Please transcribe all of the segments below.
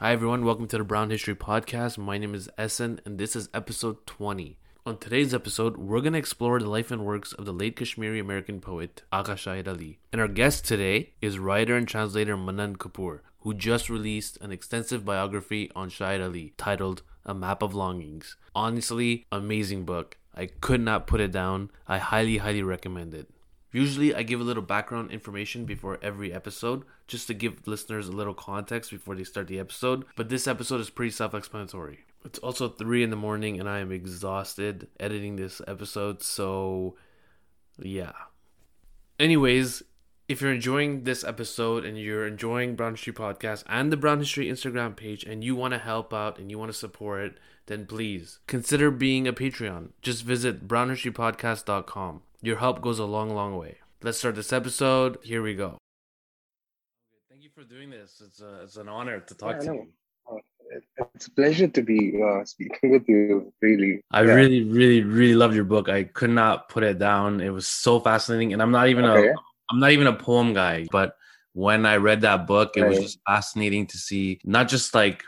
Hi, everyone. Welcome to the Brown History Podcast. My name is Essen, and this is episode 20. On today's episode, we're going to explore the life and works of the late Kashmiri American poet Agha Shahid Ali. And our guest today is writer and translator Manan Kapoor, who just released an extensive biography on Shahid Ali titled A Map of Longings. Honestly, amazing book. I could not put it down. I highly, highly recommend it. Usually, I give a little background information before every episode just to give listeners a little context before they start the episode, but this episode is pretty self explanatory. It's also 3 in the morning and I am exhausted editing this episode, so yeah. Anyways, if you're enjoying this episode and you're enjoying Brown History Podcast and the Brown History Instagram page and you want to help out and you want to support it, then please consider being a Patreon. Just visit brownhistorypodcast.com. Your help goes a long, long way. Let's start this episode. Here we go. For doing this. It's a, it's an honor to talk Yeah, to you. Uh, It's a pleasure to be uh, speaking with you, really. I Yeah. really, really, really loved your book. I could not put it down. It was so fascinating, and I'm not even Okay. a I'm not even a poem guy, but when I read that book, it was just fascinating to see not just like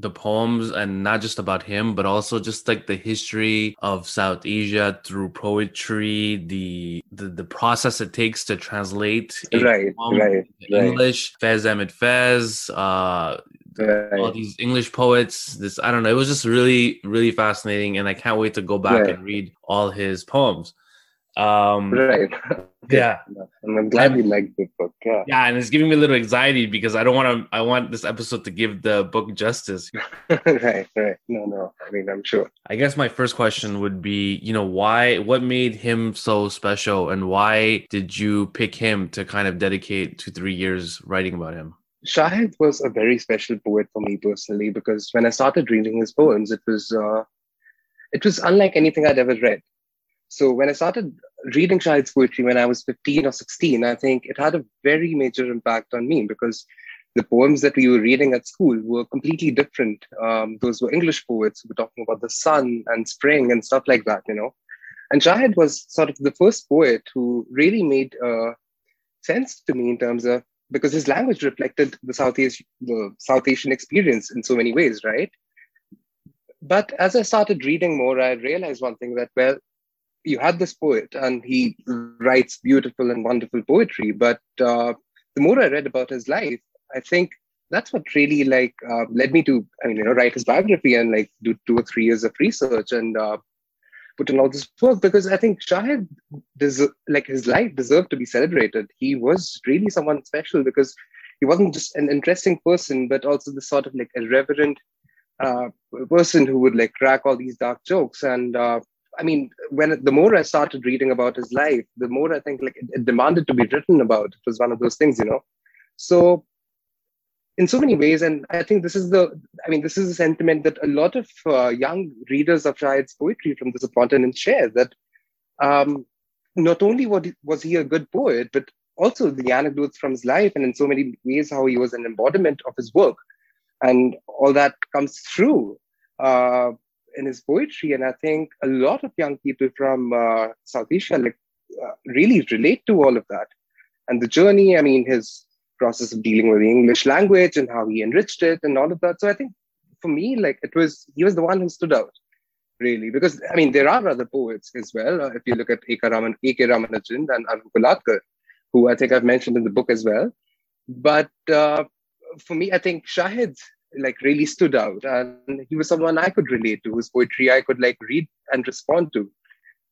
the poems and not just about him, but also just like the history of South Asia through poetry, the the, the process it takes to translate Right, right, into right. English. Faiz Ahmed Faiz, uh, all Right. these English poets. This I don't know. It was just really, really fascinating, and I can't wait to go back Yeah. and read all his poems. Um, Right. yeah, And I'm glad you liked the book. Yeah. yeah, and it's giving me a little anxiety because I don't want to. I want this episode to give the book justice. right, right. No, no. I mean, I'm sure. I guess my first question would be, you know, why? What made him so special, and why did you pick him to kind of dedicate two, three years writing about him? Shahid was a very special poet for me personally because when I started reading his poems, it was uh, it was unlike anything I'd ever read. So when I started reading Shahid's poetry when I was 15 or 16, I think it had a very major impact on me because the poems that we were reading at school were completely different. Um, those were English poets who were talking about the sun and spring and stuff like that, you know. And Shahid was sort of the first poet who really made uh, sense to me in terms of because his language reflected the South Asian, the South Asian experience in so many ways, right? But as I started reading more, I realized one thing that well, you had this poet and he writes beautiful and wonderful poetry. But uh, the more I read about his life, I think that's what really like uh, led me to, I mean, you know, write his biography and like do two or three years of research and uh, put in all this work because I think Shahid, deser- like his life deserved to be celebrated. He was really someone special because he wasn't just an interesting person, but also the sort of like irreverent uh, person who would like crack all these dark jokes. And uh, I mean, when the more I started reading about his life, the more I think like it, it demanded to be written about. It was one of those things, you know. So in so many ways, and I think this is the, I mean, this is a sentiment that a lot of uh, young readers of Shahid's poetry from the subcontinent share. That um, not only what, was he a good poet, but also the anecdotes from his life, and in so many ways how he was an embodiment of his work, and all that comes through uh, in his poetry. And I think a lot of young people from uh, South Asia like uh, really relate to all of that, and the journey. I mean, his process of dealing with the English language and how he enriched it and all of that. So I think for me, like it was, he was the one who stood out really because I mean, there are other poets as well. Uh, if you look at A.K. Raman. Ramanujan and Arun Kolatkar, who I think I've mentioned in the book as well. But uh, for me, I think Shahid like really stood out and he was someone I could relate to, whose poetry I could like read and respond to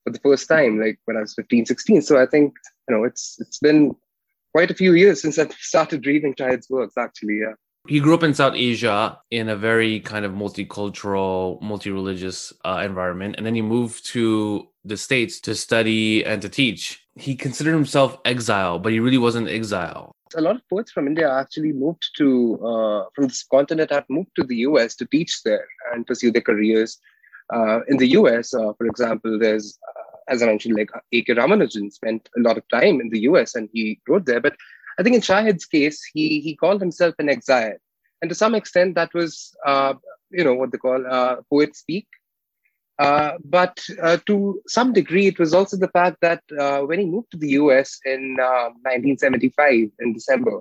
for the first time, like when I was 15, 16. So I think, you know, it's it's been quite a few years since I've started reading Shahid's works, actually. Yeah. He grew up in South Asia in a very kind of multicultural, multi-religious uh, environment, and then he moved to the states to study and to teach. He considered himself exile, but he really wasn't exile. A lot of poets from India actually moved to, uh, from this continent, have moved to the US to teach there and pursue their careers. Uh, in the US, uh, for example, there's, uh, as I mentioned, like A.K. Ramanujan spent a lot of time in the US and he wrote there. But I think in Shahid's case, he, he called himself an exile. And to some extent, that was, uh, you know, what they call uh, poet speak. Uh, but uh, to some degree, it was also the fact that uh, when he moved to the US in uh, 1975 in December,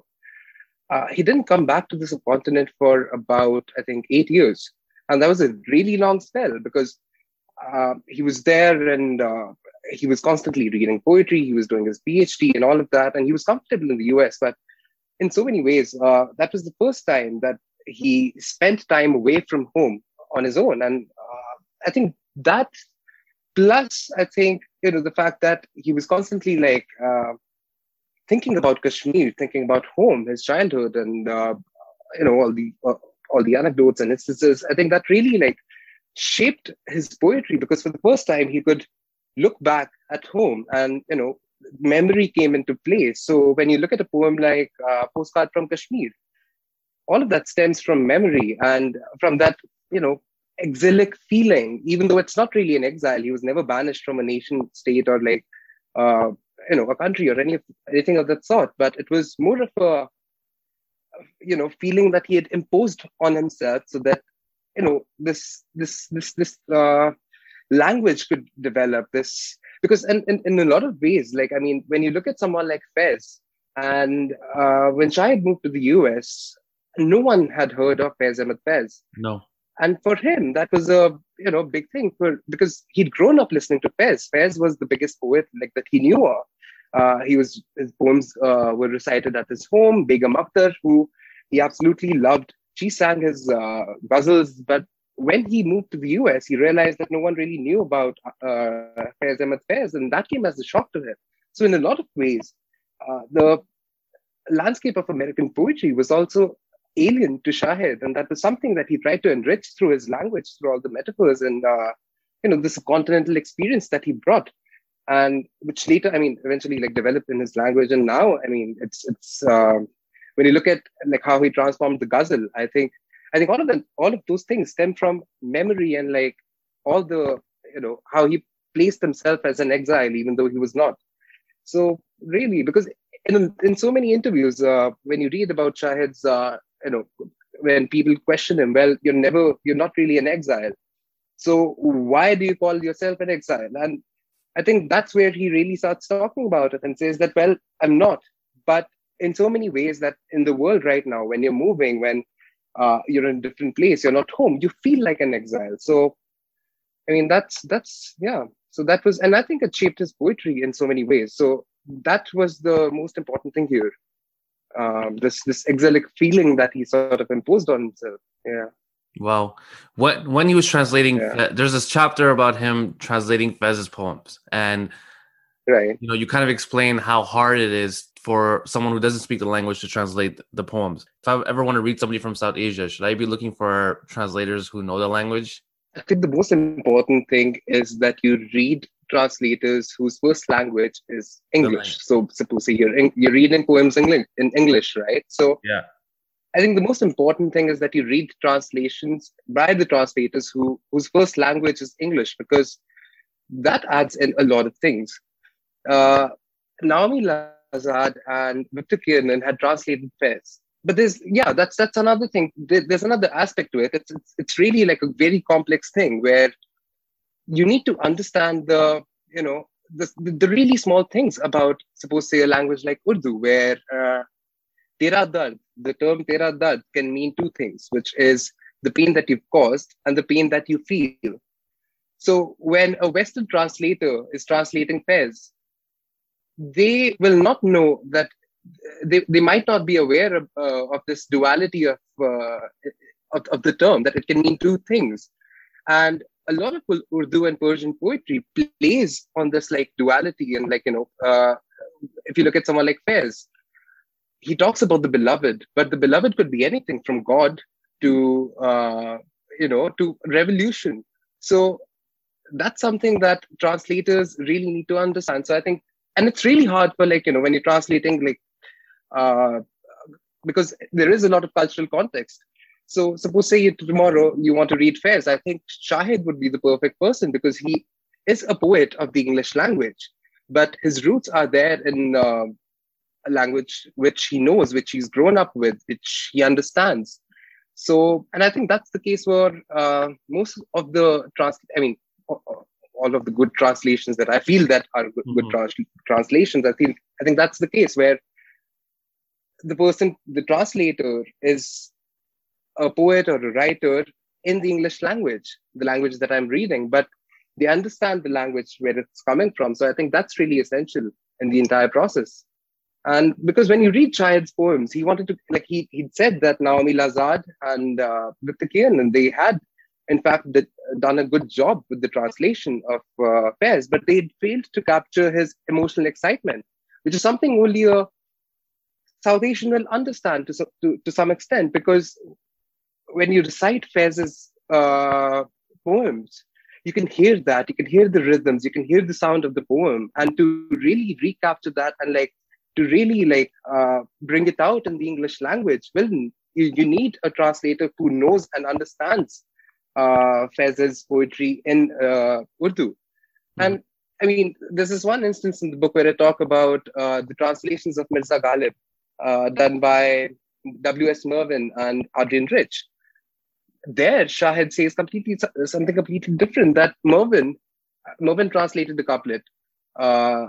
uh, he didn't come back to the subcontinent for about, I think, eight years. And that was a really long spell because uh, he was there and he was constantly reading poetry. He was doing his PhD and all of that. And he was comfortable in the US. But in so many ways, that was the first time that he spent time away from home on his own. And I think that, plus, I think, you know, the fact that he was constantly like, uh, thinking about Kashmir, thinking about home, his childhood, and uh, you know all the uh, all the anecdotes and instances. I think that really like shaped his poetry because for the first time he could look back at home and you know memory came into play. So when you look at a poem like uh, Postcard from Kashmir, all of that stems from memory and from that you know exilic feeling. Even though it's not really an exile, he was never banished from a nation state or like. Uh, you know a country or any anything of that sort but it was more of a you know feeling that he had imposed on himself so that you know this this this this uh, language could develop this because in, in, in a lot of ways like i mean when you look at someone like Faiz and uh, when Shahid moved to the us no one had heard of Faiz Ahmed Faiz no and for him that was a you know big thing for because he'd grown up listening to Faiz. Faiz was the biggest poet like that he knew of. Uh, he was his poems uh, were recited at his home. Begum Akhtar, who he absolutely loved, she sang his uh, ghazals. But when he moved to the US, he realized that no one really knew about uh, Faiz Ahmed Faiz, and that came as a shock to him. So, in a lot of ways, uh, the landscape of American poetry was also alien to Shahid, and that was something that he tried to enrich through his language, through all the metaphors and uh, you know this continental experience that he brought, and which later, I mean, eventually like developed in his language. And now, I mean, it's it's uh, when you look at like how he transformed the ghazal, I think I think all of them, all of those things stem from memory and like all the you know how he placed himself as an exile, even though he was not. So really, because in, in so many interviews, uh, when you read about Shahid's uh, you know when people question him well you're never you're not really an exile. So why do you call yourself an exile? And i think that's where he really starts talking about it and says that well i'm not. But in so many ways that in the world right now when you're moving when uh, you're in a different place you're not home you feel like an exile. So i mean that's that's yeah. So that was and i think it shaped his poetry in so many ways. So that was the most important thing here um, this this exilic feeling that he sort of imposed on himself. Yeah. Wow. What when he was translating, yeah. there's this chapter about him translating Faiz's poems, and right, you know, you kind of explain how hard it is for someone who doesn't speak the language to translate the poems. If I ever want to read somebody from South Asia, should I be looking for translators who know the language? I think the most important thing is that you read translators whose first language is English. So suppose you're you're reading poems in, English, right? So yeah, I think the most important thing is that you read translations by the translators who whose first language is English because that adds in a lot of things. Uh, Naomi Lazard and Victor Kiernan had translated Faiz. But there's yeah, that's that's another thing. There's another aspect to it. It's, it's it's really like a very complex thing where you need to understand the you know the, the really small things about suppose say a language like urdu where uh, tera dard the term tera dard can mean two things which is the pain that you've caused and the pain that you feel. So when a western translator is translating Faiz they will not know that they, they might not be aware of, uh, of this duality of, uh, of, of the term that it can mean two things. And a lot of Urdu and Persian poetry plays on this like duality and like you know uh, if you look at someone like Faiz, he talks about the beloved, but the beloved could be anything from God to uh, you know to revolution. So that's something that translators really need to understand. So I think, and it's really hard for like you know when you're translating like uh, because there is a lot of cultural context. So suppose say tomorrow you want to read Faiz. I think Shahid would be the perfect person because he is a poet of the English language, but his roots are there in uh, a language which he knows, which he's grown up with, which he understands. So, and I think that's the case for uh, most of the trans. I mean, all of the good translations that I feel that are good, mm-hmm. good trans- translations. I think I think that's the case where the person, the translator, is a poet or a writer in the English language, the language that I'm reading, but they understand the language where it's coming from. So I think that's really essential in the entire process. And because when you read Shahid's poems, he wanted to, like, he, he'd said that Naomi Lazard and uh, Victor and they had, in fact, did, done a good job with the translation of uh, Faiz, but they failed to capture his emotional excitement, which is something only a South Asian will understand to, to, to some extent, because when you recite Faiz's uh, poems, you can hear that, you can hear the rhythms, you can hear the sound of the poem, and to really recapture that and like to really like uh, bring it out in the English language, well, you, you need a translator who knows and understands uh, Faiz's poetry in uh, Urdu. Mm-hmm. And I mean, this is one instance in the book where I talk about uh, the translations of Mirza Ghalib uh, done by W.S. Merwin and Adrienne Rich there Shahid says completely something completely different. That Merwin, Merwin translated the couplet, uh,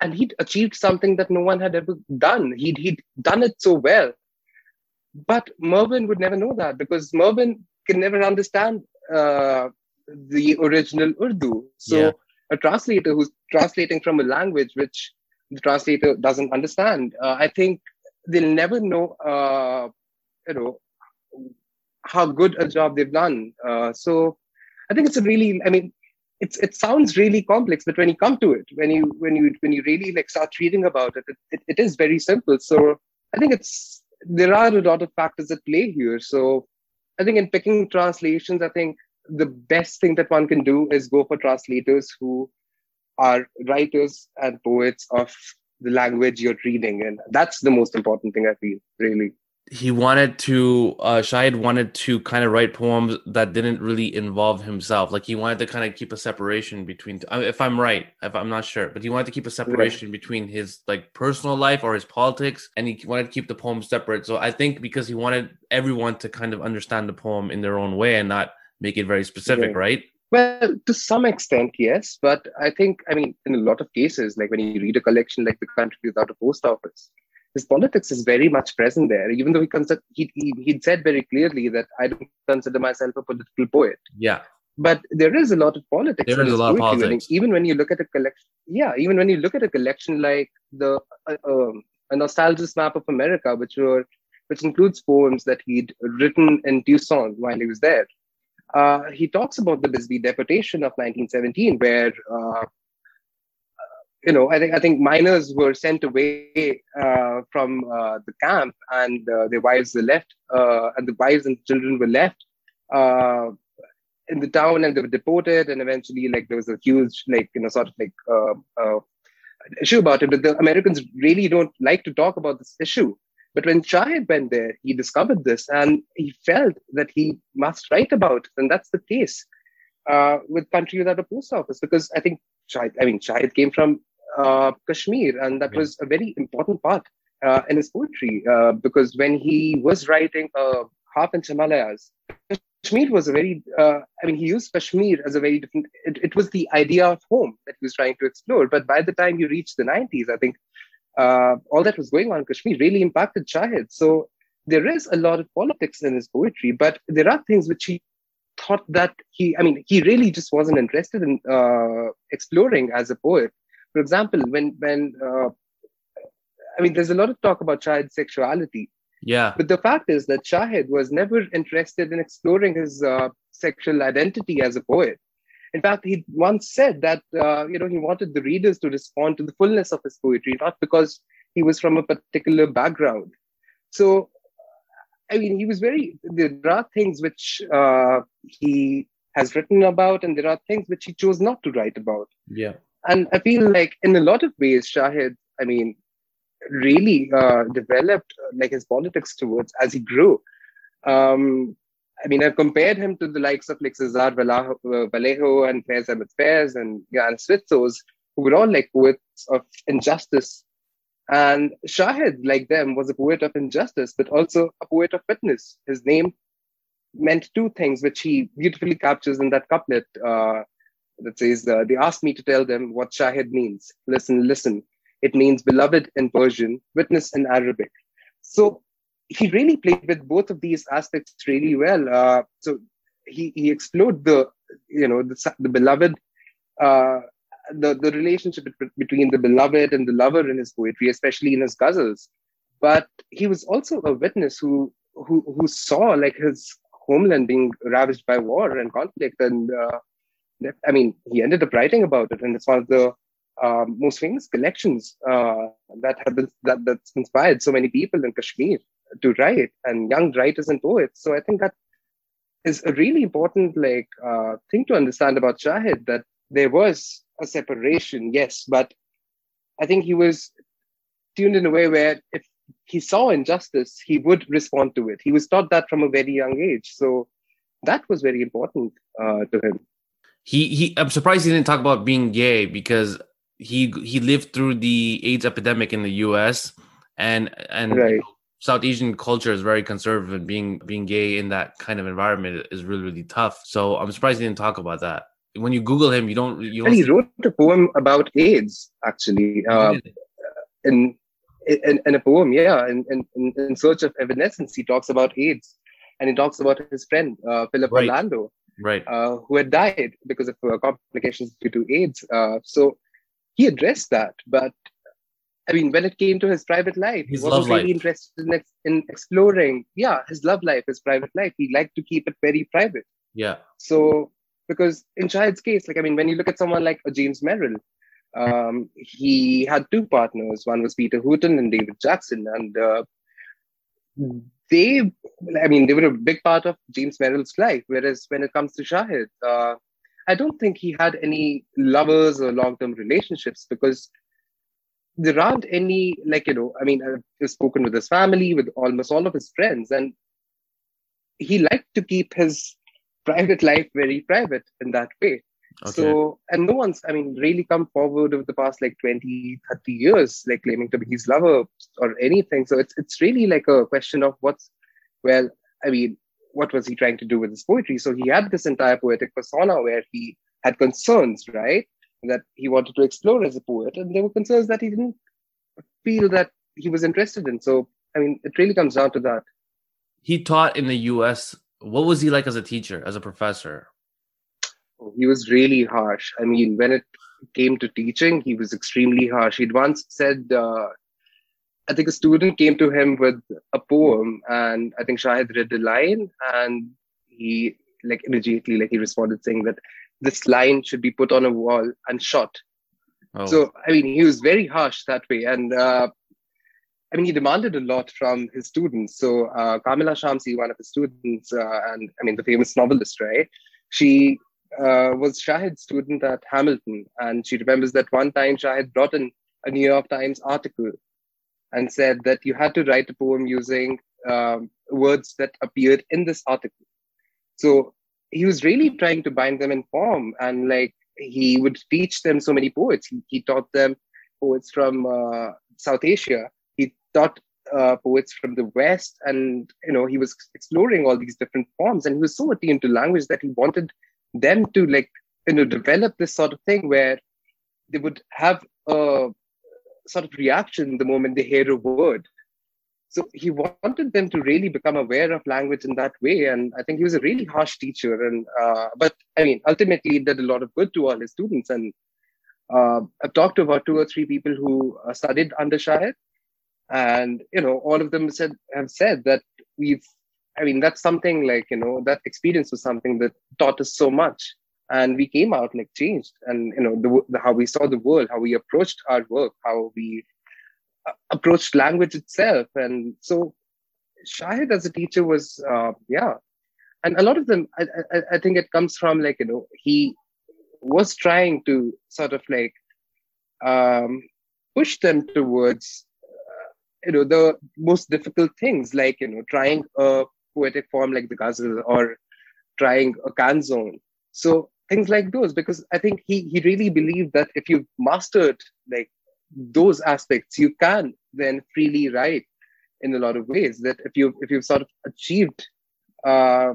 and he'd achieved something that no one had ever done. He'd he'd done it so well, but Merwin would never know that because Merwin can never understand uh, the original Urdu. So yeah. a translator who's translating from a language which the translator doesn't understand, uh, I think they'll never know. Uh, you know how good a job they've done. Uh, so I think it's a really, I mean, it's it sounds really complex, but when you come to it, when you when you when you really like start reading about it, it, it, it is very simple. So I think it's there are a lot of factors at play here. So I think in picking translations, I think the best thing that one can do is go for translators who are writers and poets of the language you're reading, and that's the most important thing I feel really he wanted to uh Shahid wanted to kind of write poems that didn't really involve himself. Like he wanted to kind of keep a separation between if I'm right, if I'm not sure, but he wanted to keep a separation right. between his like personal life or his politics and he wanted to keep the poem separate. So I think because he wanted everyone to kind of understand the poem in their own way and not make it very specific, yeah. right? Well, to some extent, yes. But I think, I mean, in a lot of cases, like when you read a collection like The Country Without a Post Office, his politics is very much present there, even though he, consider, he, he, he'd said very clearly that I don't consider myself a political poet. Yeah. But there is a lot of politics. There is a lot of politics. Even when you look at a collection, yeah, even when you look at a collection like the uh, um, a nostalgist map of America, which were which includes poems that he'd written in Tucson while he was there. Uh, he talks about the Bisbee deportation of 1917, where uh, you know, I think I think miners were sent away uh, from uh, the camp, and uh, their wives were left, uh, and the wives and children were left uh, in the town, and they were deported, and eventually, like there was a huge, like you know, sort of like uh, issue about it. But the Americans really don't like to talk about this issue. But when Shahid went there, he discovered this, and he felt that he must write about it, and that's the case. with country without a post office, because I think Shahid, I mean, Shahid came from uh, Kashmir, and that was a very important part uh, in his poetry uh, because when he was writing uh, Half-Inch Himalayas, Kashmir was a very, uh, I mean, he used Kashmir as a very different, it, it, was the idea of home that he was trying to explore. But by the time you reach the 90s, I think uh, all that was going on in Kashmir really impacted Shahid. So there is a lot of politics in his poetry, but there are things which he thought that he, I mean, he really just wasn't interested in uh, exploring as a poet. For example, when when uh, I mean, there's a lot of talk about Shahid's sexuality. Yeah. But the fact is that Shahid was never interested in exploring his uh, sexual identity as a poet. In fact, he once said that uh, you know he wanted the readers to respond to the fullness of his poetry, not because he was from a particular background. So, I mean, he was very. There are things which uh, he has written about, and there are things which he chose not to write about. Yeah and I feel like in a lot of ways, Shahid, I mean, really uh, developed uh, like his politics towards as he grew. Um, I mean, I've compared him to the likes of like Cesar Vallejo, uh, and Faiz Ahmed Faiz and Jan Switzos, who were all like poets of injustice. And Shahid, like them, was a poet of injustice, but also a poet of witness. His name meant two things, which he beautifully captures in that couplet. Uh, that says, uh, They asked me to tell them what Shahid means. Listen, listen. It means beloved in Persian, witness in Arabic. So he really played with both of these aspects really well. Uh, so he he explored the you know the, the beloved uh, the the relationship between the beloved and the lover in his poetry, especially in his ghazals. But he was also a witness who who who saw like his homeland being ravaged by war and conflict, and uh, I mean, he ended up writing about it, and it's one of the uh, most famous collections uh, that have been that that's inspired so many people in Kashmir to write and young writers and poets. So I think that is a really important like uh, thing to understand about Shahid that there was a separation, yes, but I think he was tuned in a way where if he saw injustice, he would respond to it. He was taught that from a very young age, so that was very important uh, to him. He he. I'm surprised he didn't talk about being gay because he he lived through the AIDS epidemic in the U.S. and and right. you know, South Asian culture is very conservative. and Being being gay in that kind of environment is really really tough. So I'm surprised he didn't talk about that. When you Google him, you don't. You don't he wrote a poem about AIDS actually. Uh, in, in, in a poem, yeah, in, in, in search of evanescence, he talks about AIDS, and he talks about his friend uh, Philip right. Orlando, right, uh, who had died because of uh, complications due to AIDS. Uh, so he addressed that, but I mean, when it came to his private life, his he wasn't really life. interested in, in exploring, yeah, his love life, his private life. He liked to keep it very private. Yeah. So, because in Shahid's case, like, I mean, when you look at someone like James Merrill, um, he had two partners. One was Peter Hooten and David Jackson. And uh, they, I mean, they were a big part of James Merrill's life. Whereas when it comes to Shahid, uh, I don't think he had any lovers or long term relationships because there aren't any like you know i mean i've spoken with his family with almost all of his friends and he liked to keep his private life very private in that way okay. so and no one's i mean really come forward over the past like 20 30 years like claiming to be his lover or anything so it's it's really like a question of what's well i mean what was he trying to do with his poetry so he had this entire poetic persona where he had concerns right that he wanted to explore as a poet, and there were concerns that he didn't feel that he was interested in. So, I mean, it really comes down to that. He taught in the U.S. What was he like as a teacher, as a professor? He was really harsh. I mean, when it came to teaching, he was extremely harsh. He'd once said, uh, I think a student came to him with a poem, and I think Shahid read the line, and he like immediately like he responded saying that this line should be put on a wall and shot. Oh. So, I mean, he was very harsh that way. And uh, I mean, he demanded a lot from his students. So, uh, Kamila Shamsi, one of his students, uh, and I mean, the famous novelist, right? She uh, was Shahid's student at Hamilton. And she remembers that one time Shahid brought in a New York Times article and said that you had to write a poem using um, words that appeared in this article. So he was really trying to bind them in form and like he would teach them so many poets he, he taught them poets from uh, south asia he taught uh, poets from the west and you know he was exploring all these different forms and he was so attuned to language that he wanted them to like you know develop this sort of thing where they would have a sort of reaction the moment they hear a word. So he wanted them to really become aware of language in that way and i think he was a really harsh teacher and uh, but i mean ultimately did a lot of good to all his students and uh, i've talked to about two or three people who uh, studied under shahid and you know all of them said have said that we've i mean that's something like you know that experience was something that taught us so much and we came out like changed and you know the, the how we saw the world how we approached our work how we approached language itself. And so Shahid as a teacher was, uh, yeah. And a lot of them, I, I, I, think it comes from like, you know, he was trying to sort of like um, push them towards, uh, you know, the most difficult things, like, you know, trying a poetic form like the ghazal or trying a canzone. So things like those, because I think he, he really believed that if you've mastered like those aspects you can then freely write in a lot of ways that if you if you've sort of achieved uh,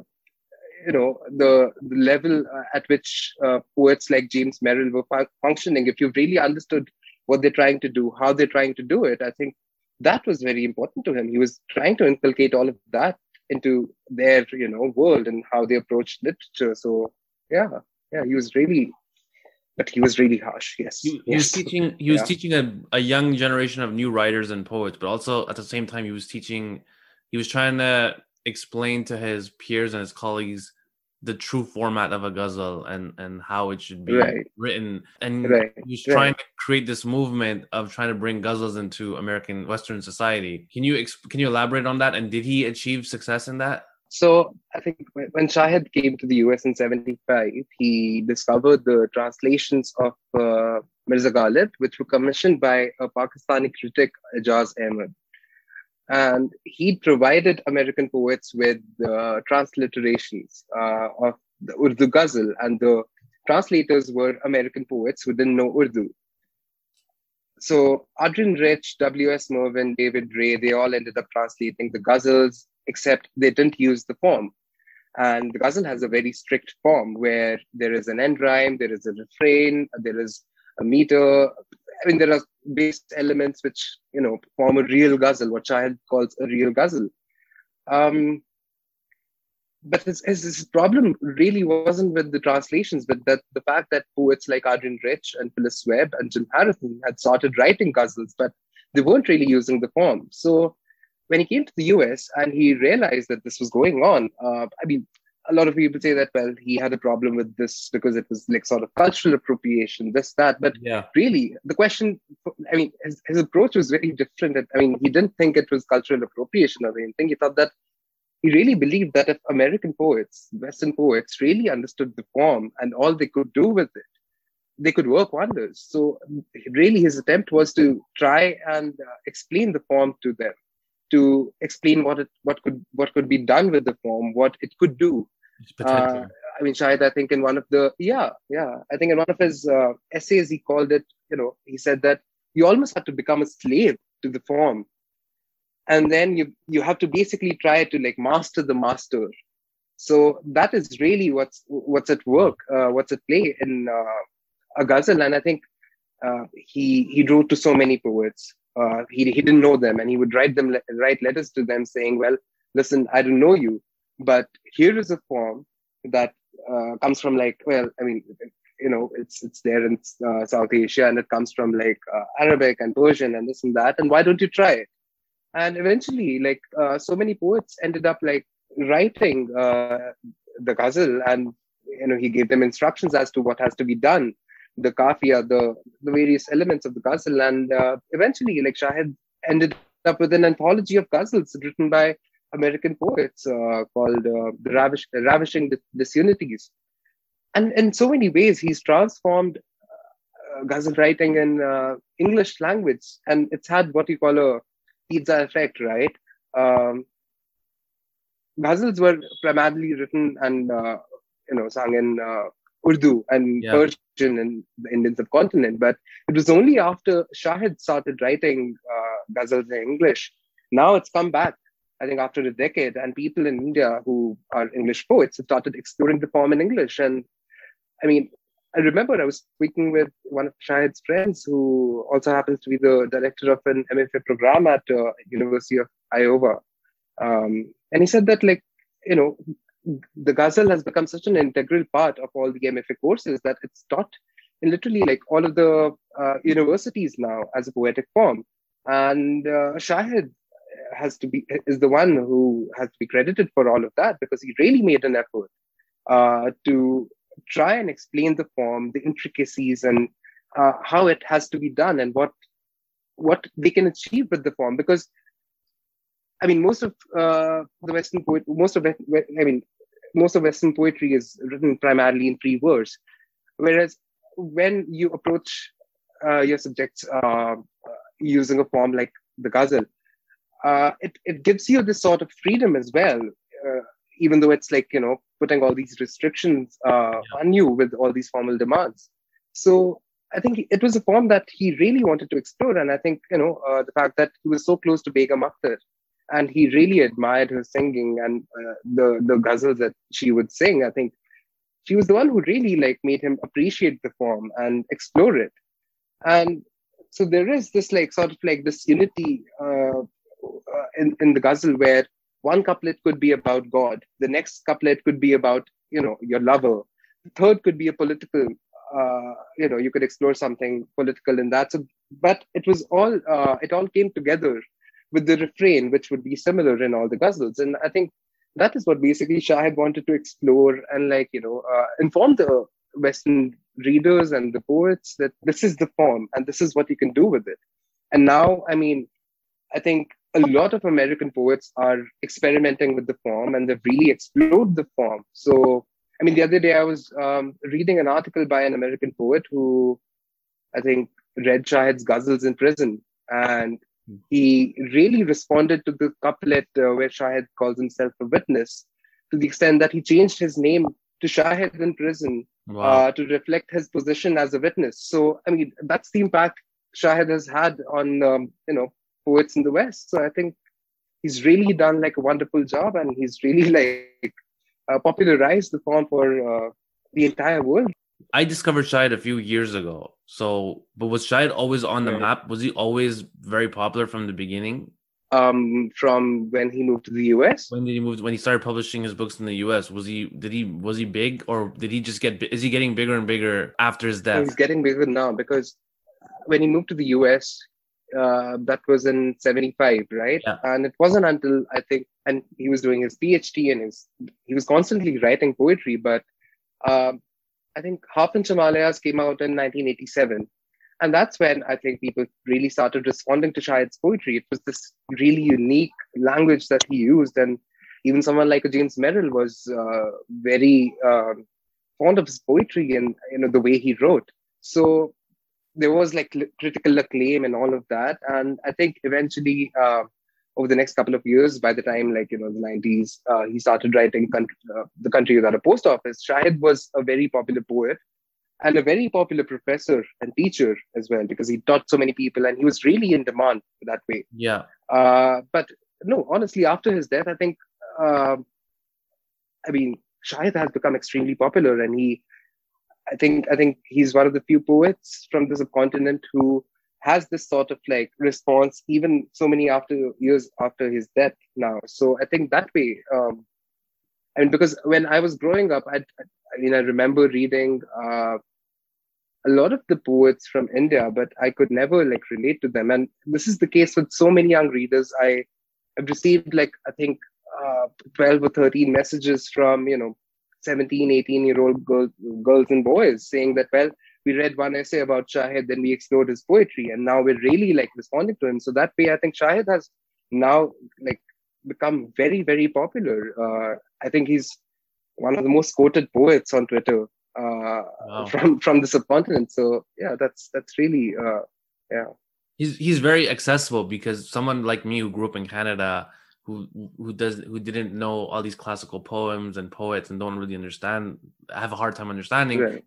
you know the, the level uh, at which uh, poets like james merrill were functioning if you've really understood what they're trying to do how they're trying to do it i think that was very important to him. He was trying to inculcate all of that into their, you know, world and how they approached literature. So yeah, yeah, he was really but he was really harsh. Yes, he, he yes. was teaching. He was yeah. teaching a, a young generation of new writers and poets, but also at the same time, he was teaching. He was trying to explain to his peers and his colleagues the true format of a ghazal and and how it should be right. written and right. he was trying right. to create this movement of trying to bring ghazals into american western society can you can you elaborate on that and did he achieve success in that so I think when Shahid came to the US in 75, he discovered the translations of uh, Mirza Ghalib, which were commissioned by a Pakistani critic, Ijaz Ahmed. And he provided American poets with uh, transliterations uh, of the Urdu Ghazal, and the translators were American poets who didn't know Urdu. So Adrienne Rich, W.S. Merwin, David Ray, they all ended up translating the Ghazals except they didn't use the form. And the ghazal has a very strict form where there is an end rhyme, there is a refrain, there is a meter. I mean, there are base elements which, you know, form a real ghazal, what Shahid calls a real ghazal. Um, but his, his, his, problem really wasn't with the translations, but that the fact that poets like Adrienne Rich and Phyllis Webb and Jim Harrison had started writing ghazals, but they weren't really using the form. So when he came to the US and he realized that this was going on, uh, I mean, a lot of people say that well he had a problem with this because it was like sort of cultural appropriation this that. But yeah. really the question i mean his, his approach was very different. I mean he didn't think it was cultural appropriation or anything. He thought that he really believed that if american poets western poets really understood the form and all they could do with it they could work wonders. So really his attempt was to try and uh, explain the form to them to explain what it what could what could be done with the form, what it could do. Uh, I mean, Shahid, I think in one of the yeah yeah I think in one of his uh, essays he called it you know he said that you almost have to become a slave to the form, and then you you have to basically try to like master the master. So that is really what's what's at work, uh, what's at play in uh, a ghazal, and I think uh, he he wrote to so many poets uh, he, he didn't know them and he would write them write letters to them saying well listen i don't know you but here is a form that uh, comes from like well i mean you know it's it's there in uh, south asia and it comes from like uh, arabic and persian and this and that and why don't you try it? And eventually like uh, so many poets ended up like writing uh, the ghazal and you know he gave them instructions as to what has to be done the kafiya, the, the various elements of the ghazal. And uh, eventually, like Shahid ended up with an anthology of ghazals written by American poets uh, called uh, the Ravish, Ravishing Disunities. And in so many ways, he's transformed uh, ghazal writing in uh, English language. And it's had what you call a pizza effect, right? Um, ghazals were primarily written and, uh, you know, sung in Urdu and yeah. Persian in the Indian subcontinent. But it was only after Shahid started writing uh, ghazals in English, now it's come back. I think after a decade, and people in India who are English poets have started exploring the form in English. And I mean, I remember I was speaking with one of Shahid's friends who also happens to be the director of an MFA program at uh, University of Iowa. Um, and he said that like, you know, the ghazal has become such an integral part of all the MFA courses that it's taught in literally like all of the uh, universities now as a poetic form. And uh, Shahid has to be is the one who has to be credited for all of that because he really made an effort uh, to try and explain the form, the intricacies, and uh, how it has to be done, and what what they can achieve with the form. Because I mean, most of uh, the Western poet, most of I mean, most of Western poetry is written primarily in free verse, whereas when you approach uh, your subjects uh, using a form like the ghazal, uh, it it gives you this sort of freedom as well, uh, even though it's like you know putting all these restrictions uh, yeah. on you with all these formal demands. So I think it was a form that he really wanted to explore, and I think you know uh, the fact that he was so close to Begum Akhtar and he really admired her singing and uh, the the ghazals that she would sing. I think she was the one who really like made him appreciate the form and explore it. And so there is this like sort of like this unity uh, uh, in, in the ghazal where one couplet could be about God, the next couplet could be about, you know, your lover, the third could be a political, uh, you know, you could explore something political in that. So, but it was all, uh, it all came together with the refrain, which would be similar in all the ghazals. And I think that is what basically Shahid wanted to explore and like, you know, uh, inform the Western readers and the poets that this is the form and this is what you can do with it. And now, I mean, I think a lot of American poets are experimenting with the form and they've really explored the form. So, I mean, the other day I was um, reading an article by an American poet who I think read Shahid's ghazals in prison. And he really responded to the couplet uh, where Shahid calls himself a witness to the extent that he changed his name to Shahid in prison wow. uh, to reflect his position as a witness. So, I mean, that's the impact Shahid has had on, um, you know, poets in the West. So I think he's really done like a wonderful job and he's really like uh, popularized the form for uh, the entire world. I discovered Shahid a few years ago. So, but was Shahid always on the right. map? Was he always very popular from the beginning? Um, from when he moved to the US. When did he move? When he started publishing his books in the US, was he? Did he? Was he big, or did he just get? Is he getting bigger and bigger after his death? He's getting bigger now because when he moved to the US, uh, that was in 75 right yeah. and it wasn't until i think and he was doing his phd and his he was constantly writing poetry but uh, i think half inch himalayas came out in 1987 and that's when i think people really started responding to shahid's poetry. It was this really unique language that he used. And even someone like james merrill was uh, very um, fond of his poetry and you know the way he wrote. So there was like critical acclaim and all of that. And I think eventually, uh, over the next couple of years, by the time like you know the 90s, uh, he started writing country, uh, the country without a post office. Shahid was a very popular poet and a very popular professor and teacher as well because he taught so many people and he was really in demand that way. Yeah. Uh, but no, honestly, after his death, I think, uh, I mean, Shahid has become extremely popular and he I think I think he's one of the few poets from the subcontinent who has this sort of like response, even so many after years after his death now. So I think that way, um, I mean, because when I was growing up, I, I mean, I remember reading uh, a lot of the poets from India, but I could never like relate to them. And this is the case with so many young readers. I have received like I think uh, 12 or 13 messages from you know 17, 18 year old girls, girls and boys saying that, well, we read one essay about Shahid, then we explored his poetry, and now we're really like responding to him. So that way, I think Shahid has now like become very, very popular. Uh, I think he's one of the most quoted poets on Twitter uh, wow. from from the subcontinent. So yeah, that's that's really uh, yeah. He's he's very accessible because someone like me who grew up in Canada who who does who didn't know all these classical poems and poets and don't really understand have a hard time understanding right.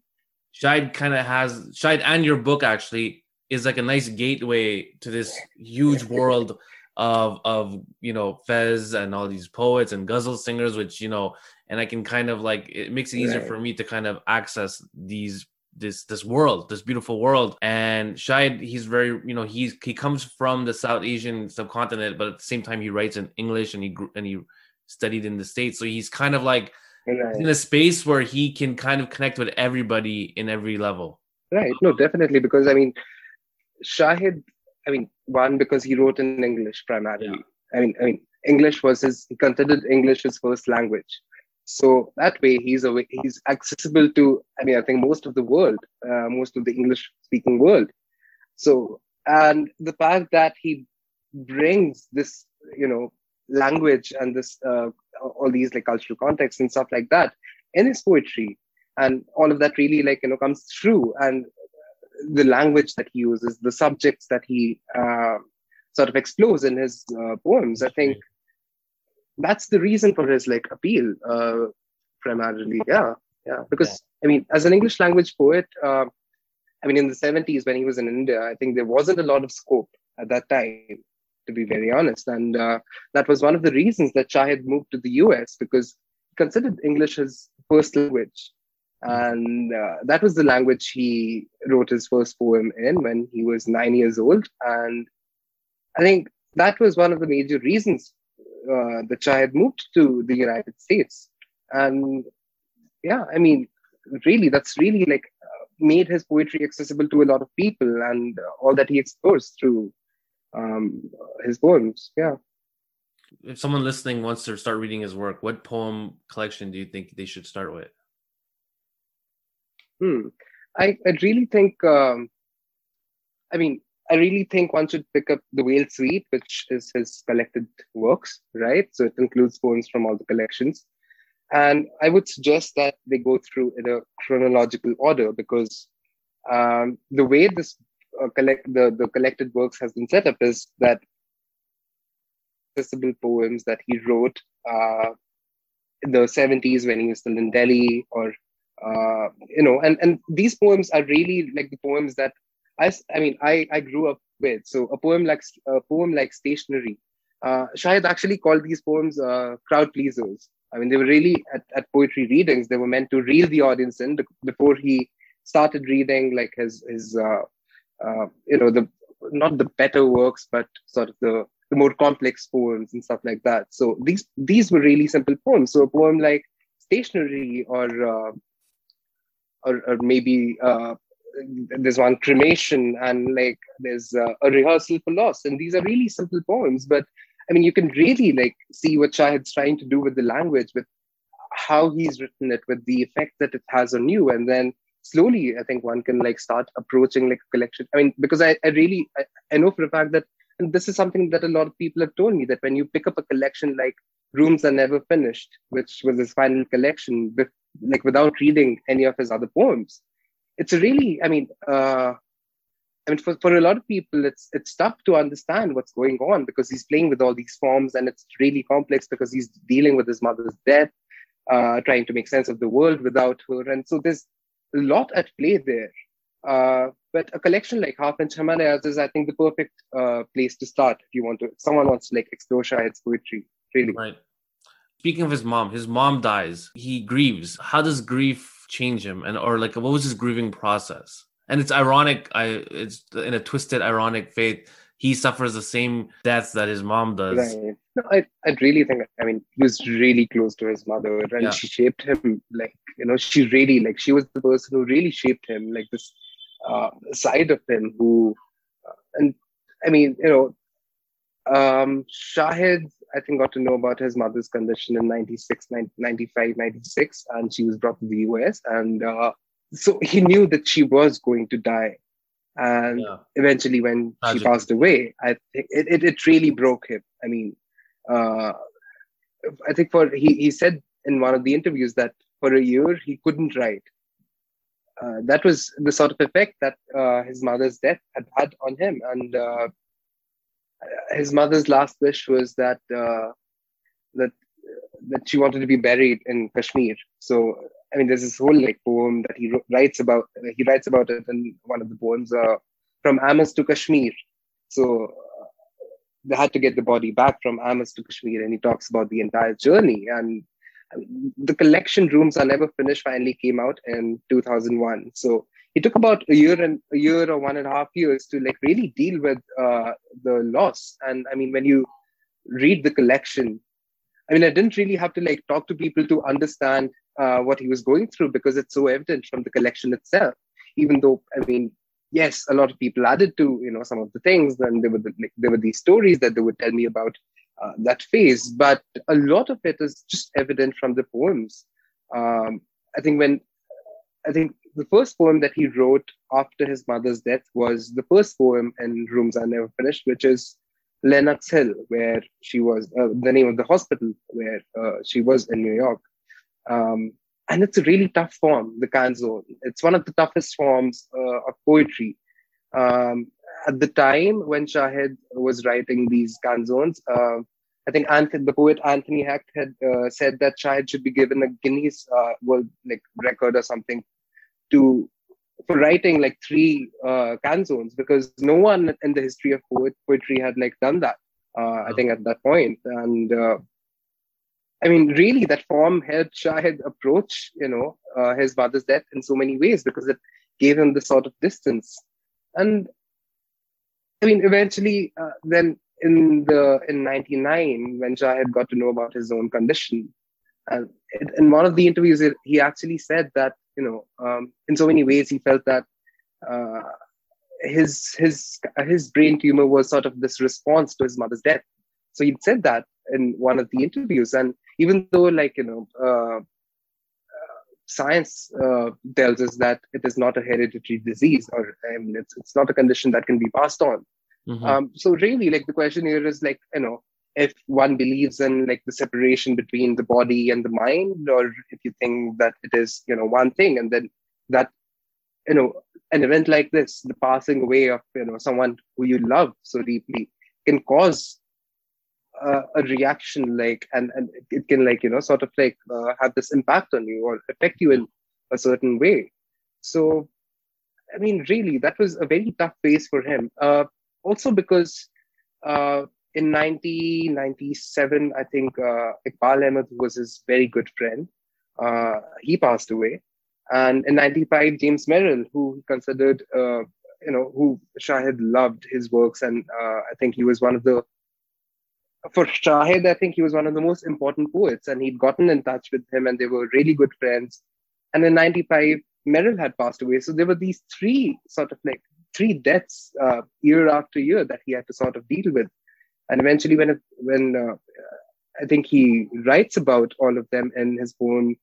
Shahid kind of has Shahid and your book actually is like a nice gateway to this huge world of of you know Faiz and all these poets and ghazal singers which you know and I can kind of like it makes it easier right. for me to kind of access these this this world, this beautiful world. And Shahid, he's very, you know, he's he comes from the South Asian subcontinent, but at the same time he writes in English and he grew, and he studied in the States. So he's kind of like right. in a space where he can kind of connect with everybody in every level. Right. No, definitely. Because I mean, Shahid, I mean, one, because he wrote in English primarily. Yeah. I mean, I mean, English was his, he considered English his first language. So that way, he's a he's accessible to. I mean, I think most of the world, uh, most of the English-speaking world. So, and the fact that he brings this, you know, language and this uh, all these like cultural contexts and stuff like that in his poetry, and all of that really like you know comes through, and the language that he uses, the subjects that he uh, sort of explores in his uh, poems. I think that's the reason for his like appeal uh, primarily. Yeah. Yeah. Because yeah. i mean as an english language poet uh, i mean in the 70s when he was in india i think there wasn't a lot of scope at that time to be very honest and uh, that was one of the reasons that shahid moved to the us because he considered english his first language and uh, that was the language he wrote his first poem in when he was nine years old. And I think that was one of the major reasons uh, that Shahid moved to the United States. And yeah, I mean, really, that's really like uh, made his poetry accessible to a lot of people and all that he explores through um, his poems. Yeah. If someone listening wants to start reading his work, what poem collection do you think they should start with? Hmm. I, I really think, um, I mean, I really think one should pick up the Veiled Suite, which is his collected works, right? So it includes poems from all the collections. And I would suggest that they go through in a chronological order because um, the way this uh, collect the, the collected works has been set up is that accessible poems that he wrote uh, in the 70s when he was still in Delhi or uh, you know, and and these poems are really like the poems that I I mean I I grew up with. So a poem like a poem like Stationery, uh, Shahid actually called these poems uh, crowd pleasers. I mean, they were really at, at poetry readings. They were meant to reel the audience in before he started reading like his his uh, uh, you know the not the better works, but sort of the the more complex poems and stuff like that. So these these were really simple poems. So a poem like Stationery or uh, or, or maybe uh, there's one cremation and like there's uh, a rehearsal for loss and these are really simple poems but i mean you can really like see what shahid's trying to do with the language with how he's written it with the effect that it has on you and then slowly i think one can like start approaching like a collection i mean because i, I really I, I know for a fact that and this is something that a lot of people have told me that when you pick up a collection like rooms are never finished which was his final collection like without reading any of his other poems. It's really, I mean, uh, I mean, for, for a lot of people, it's it's tough to understand what's going on because he's playing with all these forms, and it's really complex because he's dealing with his mother's death, uh, trying to make sense of the world without her, and so there's a lot at play there. Uh, but a collection like Half-Inch Himalayas is, I think, the perfect uh, place to start if you want to. If someone wants to like explore Shahid's poetry, really. Right. Speaking of his mom, his mom dies. He grieves. How does grief change him? And or like what was his grieving process? And it's ironic. I it's in a twisted, ironic fate. He suffers the same deaths that his mom does. Right. No, I, I really think. I mean, he was really close to his mother, and yeah. she shaped him. Like you know, she really like she was the person who really shaped him. Like this uh, side of him who, uh, and I mean, you know, um, Shahid, I think, got to know about his mother's condition in 96, 95, 96, and she was brought to the US. And uh, so he knew that she was going to die. And yeah. eventually, when Tragic. she passed away, I think it, it, it, really broke him. I mean, uh, I think for he, he said in one of the interviews that for a year he couldn't write. Uh, that was the sort of effect that uh, his mother's death had had on him. And uh, his mother's last wish was that uh, that that she wanted to be buried in Kashmir. So I mean, there's this whole like poem that he writes about. He writes about it in one of the poems, uh, "From Amherst to Kashmir." So uh, they had to get the body back from Amherst to Kashmir, and he talks about the entire journey. And I mean, the collection rooms are never finished. Finally, came out in 2001. So it took about a year and a year or one and a half years to like really deal with uh, the loss. And I mean, when you read the collection, I mean, I didn't really have to like talk to people to understand uh, what he was going through because it's so evident from the collection itself. Even though, I mean, yes, a lot of people added to you know some of the things, and there were the, like, there were these stories that they would tell me about uh, that phase, but a lot of it is just evident from the poems. Um, I think when I think the first poem that he wrote after his mother's death was the first poem in Rooms Are Never Finished, which is Lenox Hill, where she was, uh, the name of the hospital where uh, she was in New York. Um, and it's a really tough form, the canzone. It's one of the toughest forms uh, of poetry. Um, at the time when Shahid was writing these canzones, uh, I think Anthony, the poet Anthony Hecht had uh, said that Shahid should be given a Guinness uh, World like record or something to for writing like three uh, canzones because no one in the history of poetry had like done that. Uh, I think at that point, and uh, I mean, really, that form helped Shahid approach, you know, uh, his father's death in so many ways because it gave him this sort of distance. And I mean, eventually, uh, then in the in '99, when Shahid got to know about his own condition, and in one of the interviews, he actually said that you know, um, in so many ways, he felt that uh, his his his brain tumor was sort of this response to his mother's death. So he said that in one of the interviews, and even though, like you know, uh, uh, science uh, tells us that it is not a hereditary disease, or I mean, it's it's not a condition that can be passed on. Mm-hmm. Um, so really, like the question here is like you know, if one believes in like the separation between the body and the mind or if you think that it is you know one thing and then that you know an event like this the passing away of you know someone who you love so deeply can cause uh, a reaction like and and it can like you know sort of like uh, have this impact on you or affect you in a certain way. So i mean really that was a very tough phase for him. Uh, also because uh, in 1997, I think uh, Eqbal Ahmad was his very good friend. Uh, he passed away. And in 95, James Merrill, who considered, uh, you know, who Shahid loved his works. And uh, I think he was one of the, for Shahid, I think he was one of the most important poets. And he'd gotten in touch with him and they were really good friends. And in 95, Merrill had passed away. So there were these three sort of like three deaths uh, year after year that he had to sort of deal with and eventually when when uh, I think he writes about all of them in his poem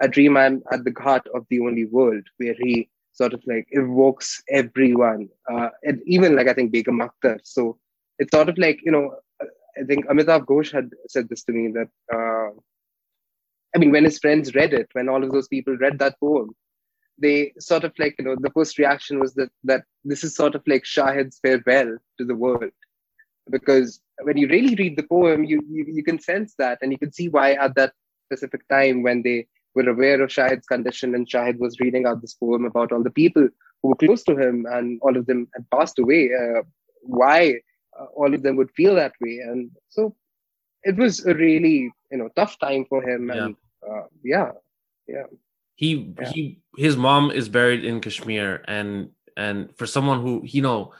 "A Dream I'm at the Ghat of the Only World," where he sort of like evokes everyone, uh, and even like I think Begum Akhtar. So it's sort of like you know, I think Amitav Ghosh had said this to me that uh, I mean, when his friends read it, when all of those people read that poem, they sort of like you know the first reaction was that that this is sort of like Shahid's farewell to the world because when you really read the poem, you, you, you can sense that and you can see why at that specific time when they were aware of Shahid's condition and Shahid was reading out this poem about all the people who were close to him and all of them had passed away, uh, why uh, all of them would feel that way. And so it was a really, you know, tough time for him. Yeah. And uh, yeah, yeah. He, yeah. he, his mom is buried in Kashmir and, and for someone who, you know,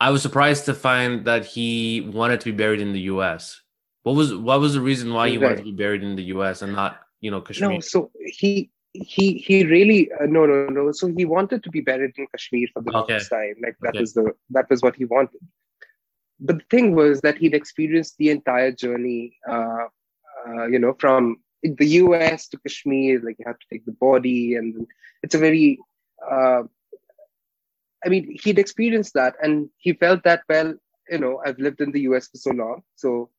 I was surprised to find that he wanted to be buried in the U.S. What was what was the reason why he wanted to be buried in the U.S. and not you know Kashmir? No, so he he he really uh, no no no. So he wanted to be buried in Kashmir for the okay. longest time. Like that okay. was the that was what he wanted. But the thing was that he'd experienced the entire journey. Uh, uh, you know, from the U.S. to Kashmir. Like you have to take the body, and it's a very uh, I mean, he'd experienced that and he felt that, well, you know, I've lived in the US for so long. So,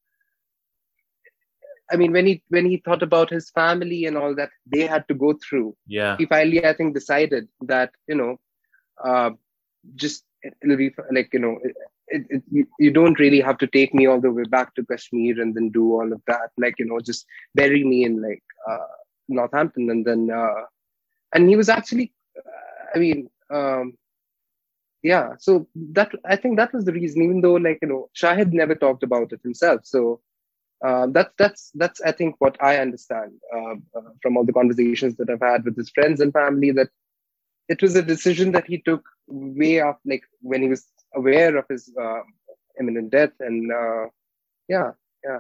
I mean, when he when he thought about his family and all that they had to go through, yeah, he finally, I think, decided that you know, uh, just it'll be like you know, it, it, you, you don't really have to take me all the way back to Kashmir and then do all of that. Like you know, just bury me in like uh, Northampton and then, uh, and he was actually, I mean, um, yeah so that i think that was the reason even though like you know shahid never talked about it himself. So uh, that's that's that's i think what i understand uh, uh, from all the conversations that i've had with his friends and family that it was a decision that he took way off like when he was aware of his uh, imminent death and uh, yeah yeah.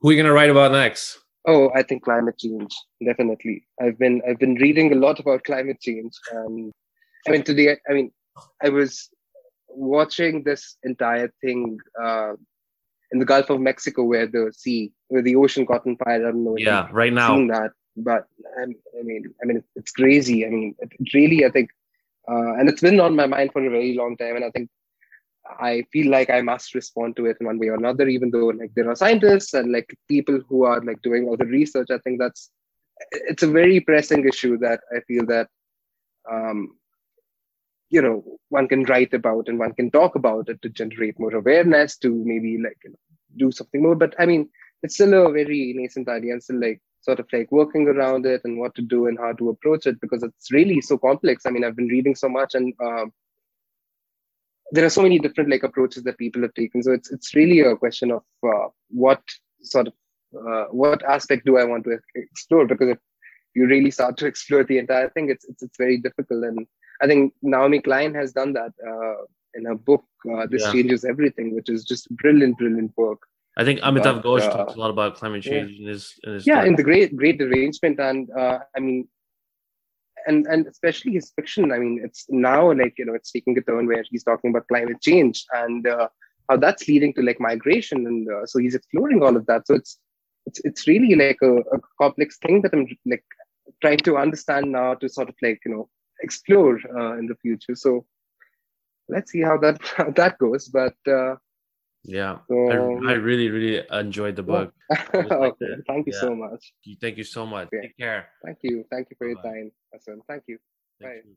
Who are you going to write about next? Oh i think climate change definitely. I've been i've been reading a lot about climate change and i mean today i mean I was watching this entire thing uh, in the Gulf of Mexico, where the sea, where the ocean caught on fire. I don't know. Yeah, right now. Seeing that, but I mean, I mean, it's crazy. I mean, it really, I think, uh, and it's been on my mind for a very long time, and I think I feel like I must respond to it in one way or another, even though like there are scientists and like people who are like doing all the research. I think that's it's a very pressing issue that I feel that um, you know one can write about and one can talk about it to generate more awareness to maybe like you know, do something more but i mean it's still a very nascent idea and still like sort of like working around it and what to do and how to approach it because it's really so complex i mean i've been reading so much and uh, there are so many different like approaches that people have taken so it's it's really a question of uh, what sort of uh, what aspect do I want to explore? Because if you really start to explore the entire thing, it's it's, it's very difficult. And I think Naomi Klein has done that uh, in her book. Uh, this yeah. changes everything, which is just brilliant, brilliant work. I think Amitav but, Ghosh uh, talks a lot about climate change yeah. in his, in his yeah, in the great great Derangement, and uh, I mean, and and especially his fiction. I mean, it's now like you know, it's taking a turn where he's talking about climate change and uh, how that's leading to like migration, and uh, so he's exploring all of that. So it's it's it's really like a, a complex thing that I'm like trying to understand now to sort of like you know explore uh, in the future. So let's see how that how that goes. But uh, yeah, so, I, I, really really enjoyed the book. okay. Thank you yeah. so much. Thank you so much. Okay. Take care. Thank you. Thank you for Bye-bye. your time, Hassan. Thank you. Thank Bye. You.